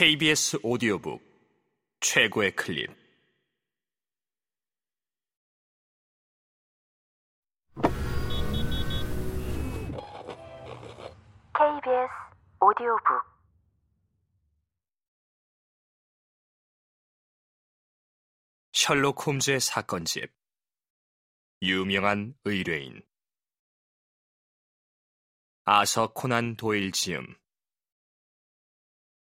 KBS 오디오북 최고의 클립 KBS 오디오북. 셜록 홈즈의 사건집. 유명한 의뢰인. 아서 코난 도일 지음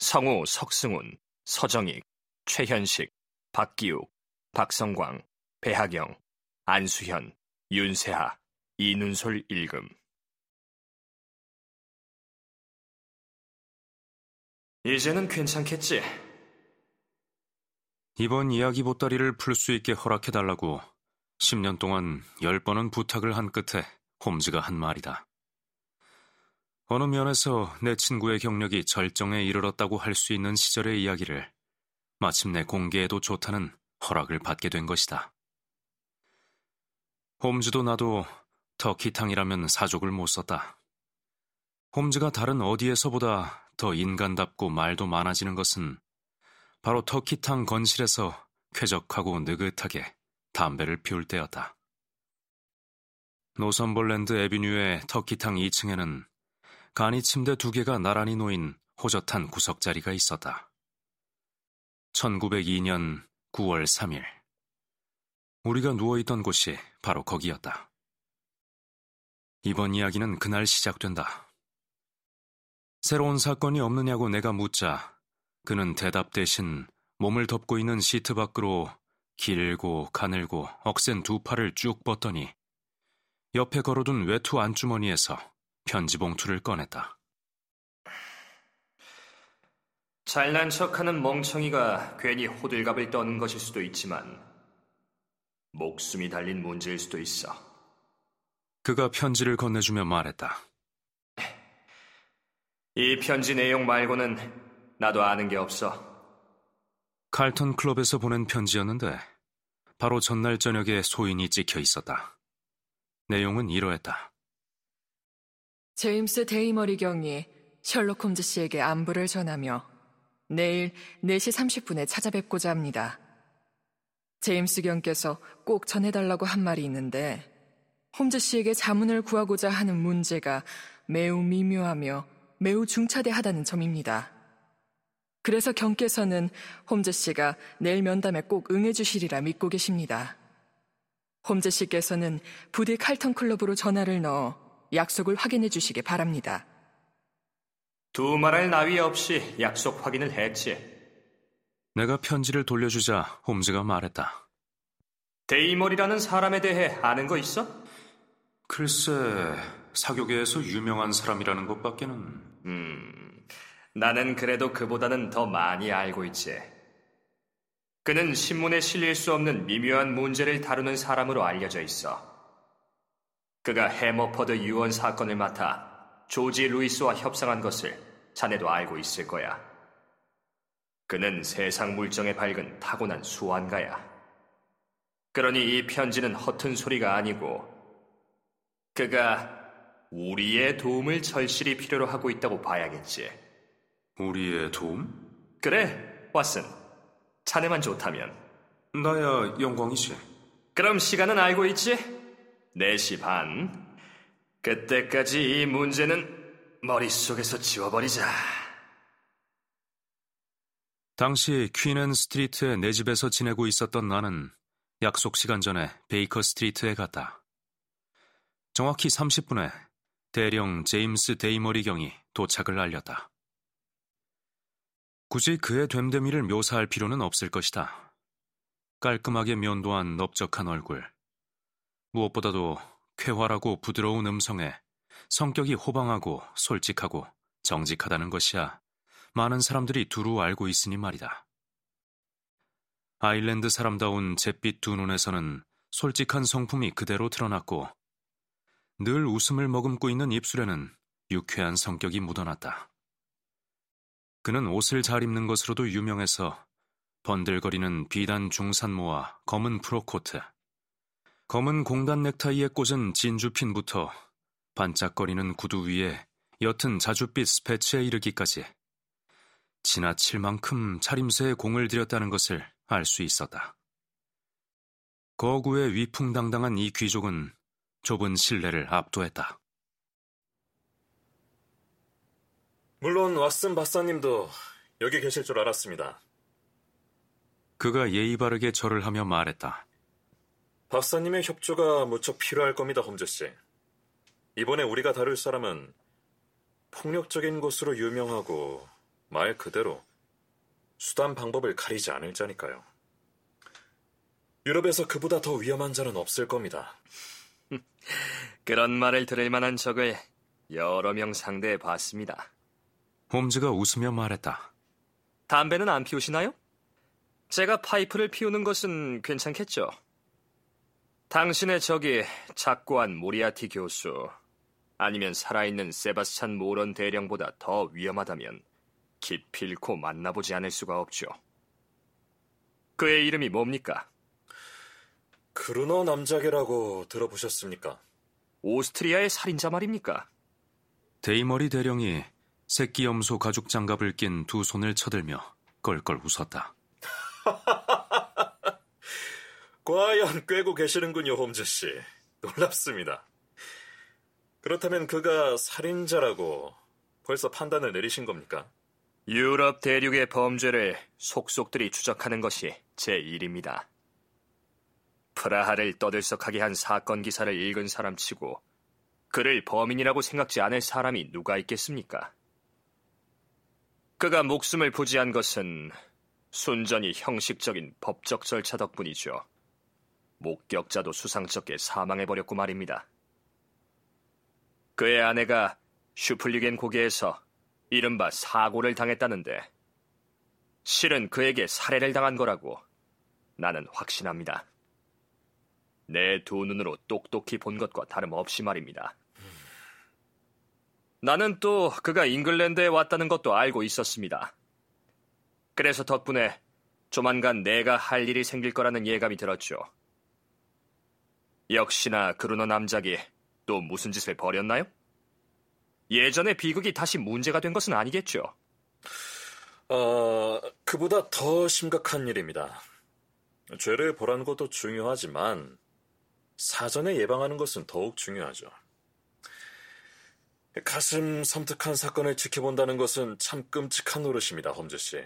성우 석승훈, 서정익, 최현식, 박기욱, 박성광, 배하경, 안수현, 윤세하, 이눈솔 일금 이제는 괜찮겠지? 이번 이야기 보따리를 풀 수 있게 허락해달라고 10년 동안 10번은 부탁을 한 끝에 홈즈가 한 말이다. 어느 면에서 내 친구의 경력이 절정에 이르렀다고 할 수 있는 시절의 이야기를 마침내 공개해도 좋다는 허락을 받게 된 것이다. 홈즈도 나도 터키탕이라면 사족을 못 썼다. 홈즈가 다른 어디에서보다 더 인간답고 말도 많아지는 것은 바로 터키탕 건실에서 쾌적하고 느긋하게 담배를 피울 때였다. 노선볼랜드 에비뉴의 터키탕 2층에는 간이 침대 두 개가 나란히 놓인 호젓한 구석자리가 있었다. 1902년 9월 3일. 우리가 누워있던 곳이 바로 거기였다. 이번 이야기는 그날 시작된다. 새로운 사건이 없느냐고 내가 묻자 그는 대답 대신 몸을 덮고 있는 시트 밖으로 길고 가늘고 억센 두 팔을 쭉 뻗더니 옆에 걸어둔 외투 안주머니에서 편지 봉투를 꺼냈다. 잘난 척하는 멍청이가 괜히 호들갑을 떠는 것일 수도 있지만 목숨이 달린 문제일 수도 있어. 그가 편지를 건네주며 말했다. 이 편지 내용 말고는 나도 아는 게 없어. 칼턴 클럽에서 보낸 편지였는데 바로 전날 저녁에 소인이 찍혀 있었다. 내용은 이러했다. 제임스 데이머리 경이 셜록 홈즈 씨에게 안부를 전하며 내일 4시 30분에 찾아뵙고자 합니다. 제임스 경께서 꼭 전해달라고 한 말이 있는데 홈즈 씨에게 자문을 구하고자 하는 문제가 매우 미묘하며 매우 중차대하다는 점입니다. 그래서 경께서는 홈즈 씨가 내일 면담에 꼭 응해주시리라 믿고 계십니다. 홈즈 씨께서는 부디 칼턴 클럽으로 전화를 넣어 약속을 확인해 주시기 바랍니다. 두 말할 나위 없이 약속 확인을 했지. 내가 편지를 돌려주자 홈즈가 말했다. 데이머리라는 사람에 대해 아는 거 있어? 글쎄, 사교계에서 유명한 사람이라는 것밖에는. 음, 나는 그래도 그보다는 더 많이 알고 있지. 그는 신문에 실릴 수 없는 미묘한 문제를 다루는 사람으로 알려져 있어. 그가 해머퍼드 유언 사건을 맡아 조지 루이스와 협상한 것을 자네도 알고 있을 거야. 그는 세상 물정에 밝은 타고난 수완가야. 그러니 이 편지는 허튼 소리가 아니고 그가 우리의 도움을 절실히 필요로 하고 있다고 봐야겠지. 우리의 도움? 그래, 왓슨. 자네만 좋다면. 나야 영광이지. 그럼 시간은 알고 있지? 4시 반. 그때까지 이 문제는 머릿속에서 지워버리자. 당시 퀸앤 스트리트의 내 집에서 지내고 있었던 나는 약속 시간 전에 베이커 스트리트에 갔다. 정확히 30분에 대령 제임스 데이머리 경이 도착을 알렸다. 굳이 그의 됨됨이를 묘사할 필요는 없을 것이다. 깔끔하게 면도한 넓적한 얼굴, 무엇보다도 쾌활하고 부드러운 음성에 성격이 호방하고 솔직하고 정직하다는 것이야 많은 사람들이 두루 알고 있으니 말이다. 아일랜드 사람다운 잿빛 두 눈에서는 솔직한 성품이 그대로 드러났고 늘 웃음을 머금고 있는 입술에는 유쾌한 성격이 묻어났다. 그는 옷을 잘 입는 것으로도 유명해서 번들거리는 비단 중산모와 검은 프로코트, 검은 공단 넥타이에 꽂은 진주핀부터 반짝거리는 구두 위에 옅은 자줏빛 스패츠에 이르기까지 지나칠 만큼 차림새에 공을 들였다는 것을 알 수 있었다. 거구의 위풍당당한 이 귀족은 좁은 신뢰를 압도했다. 물론 왓슨 박사님도 여기 계실 줄 알았습니다. 그가 예의 바르게 절을 하며 말했다. 박사님의 협조가 무척 필요할 겁니다, 홈즈 씨. 이번에 우리가 다룰 사람은 폭력적인 것으로 유명하고 말 그대로 수단 방법을 가리지 않을 자니까요. 유럽에서 그보다 더 위험한 자는 없을 겁니다. 그런 말을 들을 만한 적을 여러 명 상대해 봤습니다. 홈즈가 웃으며 말했다. 담배는 안 피우시나요? 제가 파이프를 피우는 것은 괜찮겠죠? 당신의 적이 작고한 모리아티 교수, 아니면 살아있는 세바스찬 모런 대령보다 더 위험하다면 기필코 만나보지 않을 수가 없죠. 그의 이름이 뭡니까? 그루너 남작이라고 들어보셨습니까? 오스트리아의 살인자 말입니까? 데이머리 대령이 새끼 염소 가죽 장갑을 낀 두 손을 쳐들며 껄껄 웃었다. 과연 꿰고 계시는군요, 홈즈 씨. 놀랍습니다. 그렇다면 그가 살인자라고 벌써 판단을 내리신 겁니까? 유럽 대륙의 범죄를 속속들이 추적하는 것이 제 일입니다. 프라하를 떠들썩하게 한 사건 기사를 읽은 사람치고 그를 범인이라고 생각지 않을 사람이 누가 있겠습니까? 그가 목숨을 부지한 것은 순전히 형식적인 법적 절차 덕분이죠. 목격자도 수상쩍게 사망해버렸고 말입니다. 그의 아내가 슈플리겐 고개에서 이른바 사고를 당했다는데 실은 그에게 살해를 당한 거라고 나는 확신합니다. 내 두 눈으로 똑똑히 본 것과 다름없이 말입니다. 나는 또 그가 잉글랜드에 왔다는 것도 알고 있었습니다. 그래서 덕분에 조만간 내가 할 일이 생길 거라는 예감이 들었죠. 역시나 그루너 남작이 또 무슨 짓을 벌였나요? 예전에 비극이 다시 문제가 된 것은 아니겠죠? 어, 그보다 더 심각한 일입니다. 죄를 벌하는 것도 중요하지만 사전에 예방하는 것은 더욱 중요하죠. 가슴 섬뜩한 사건을 지켜본다는 것은 참 끔찍한 노릇입니다, 홈즈 씨.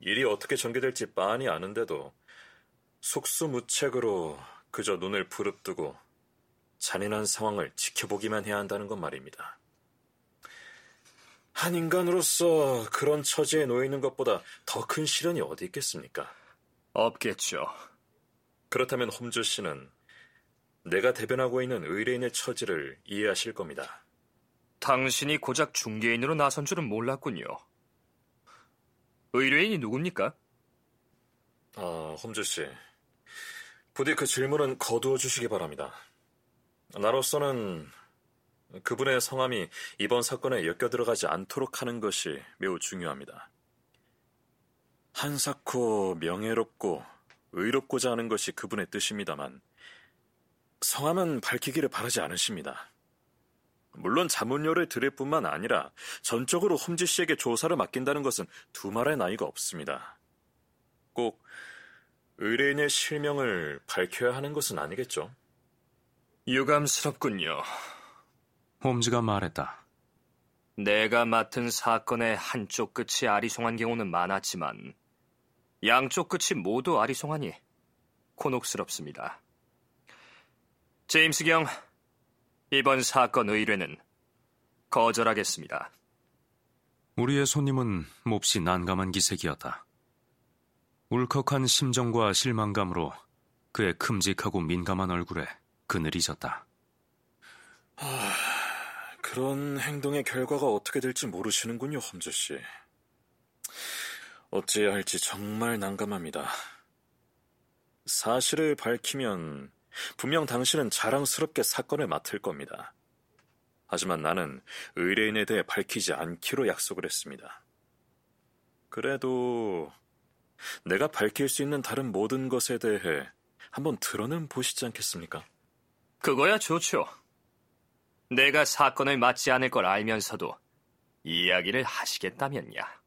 일이 어떻게 전개될지 빤히 아는데도 속수무책으로 그저 눈을 부릅뜨고 잔인한 상황을 지켜보기만 해야 한다는 건 말입니다. 한 인간으로서 그런 처지에 놓여 있는 것보다 더 큰 시련이 어디 있겠습니까? 없겠죠. 그렇다면 홈즈 씨는 내가 대변하고 있는 의뢰인의 처지를 이해하실 겁니다. 당신이 고작 중개인으로 나선 줄은 몰랐군요. 의뢰인이 누굽니까? 아, 홈즈 씨. 부디 그 질문은 거두어 주시기 바랍니다. 나로서는 그분의 성함이 이번 사건에 엮여 들어가지 않도록 하는 것이 매우 중요합니다. 한사코 명예롭고 의롭고자 하는 것이 그분의 뜻입니다만 성함은 밝히기를 바라지 않으십니다. 물론 자문료를 드릴 뿐만 아니라 전적으로 홈즈 씨에게 조사를 맡긴다는 것은 두말의 나이가 없습니다. 꼭 의뢰인의 실명을 밝혀야 하는 것은 아니겠죠? 유감스럽군요. 홈즈가 말했다. 내가 맡은 사건의 한쪽 끝이 아리송한 경우는 많았지만 양쪽 끝이 모두 아리송하니 곤혹스럽습니다. 제임스 경, 이번 사건 의뢰는 거절하겠습니다. 우리의 손님은 몹시 난감한 기색이었다. 울컥한 심정과 실망감으로 그의 큼직하고 민감한 얼굴에 그늘이 졌다. 아, 그런 행동의 결과가 어떻게 될지 모르시는군요, 험즈 씨. 어찌해야 할지 정말 난감합니다. 사실을 밝히면 분명 당신은 자랑스럽게 사건을 맡을 겁니다. 하지만 나는 의뢰인에 대해 밝히지 않기로 약속을 했습니다. 그래도 내가 밝힐 수 있는 다른 모든 것에 대해 한번 들어는 보시지 않겠습니까? 그거야 좋죠. 내가 사건을 맡지 않을 걸 알면서도 이야기를 하시겠다면야.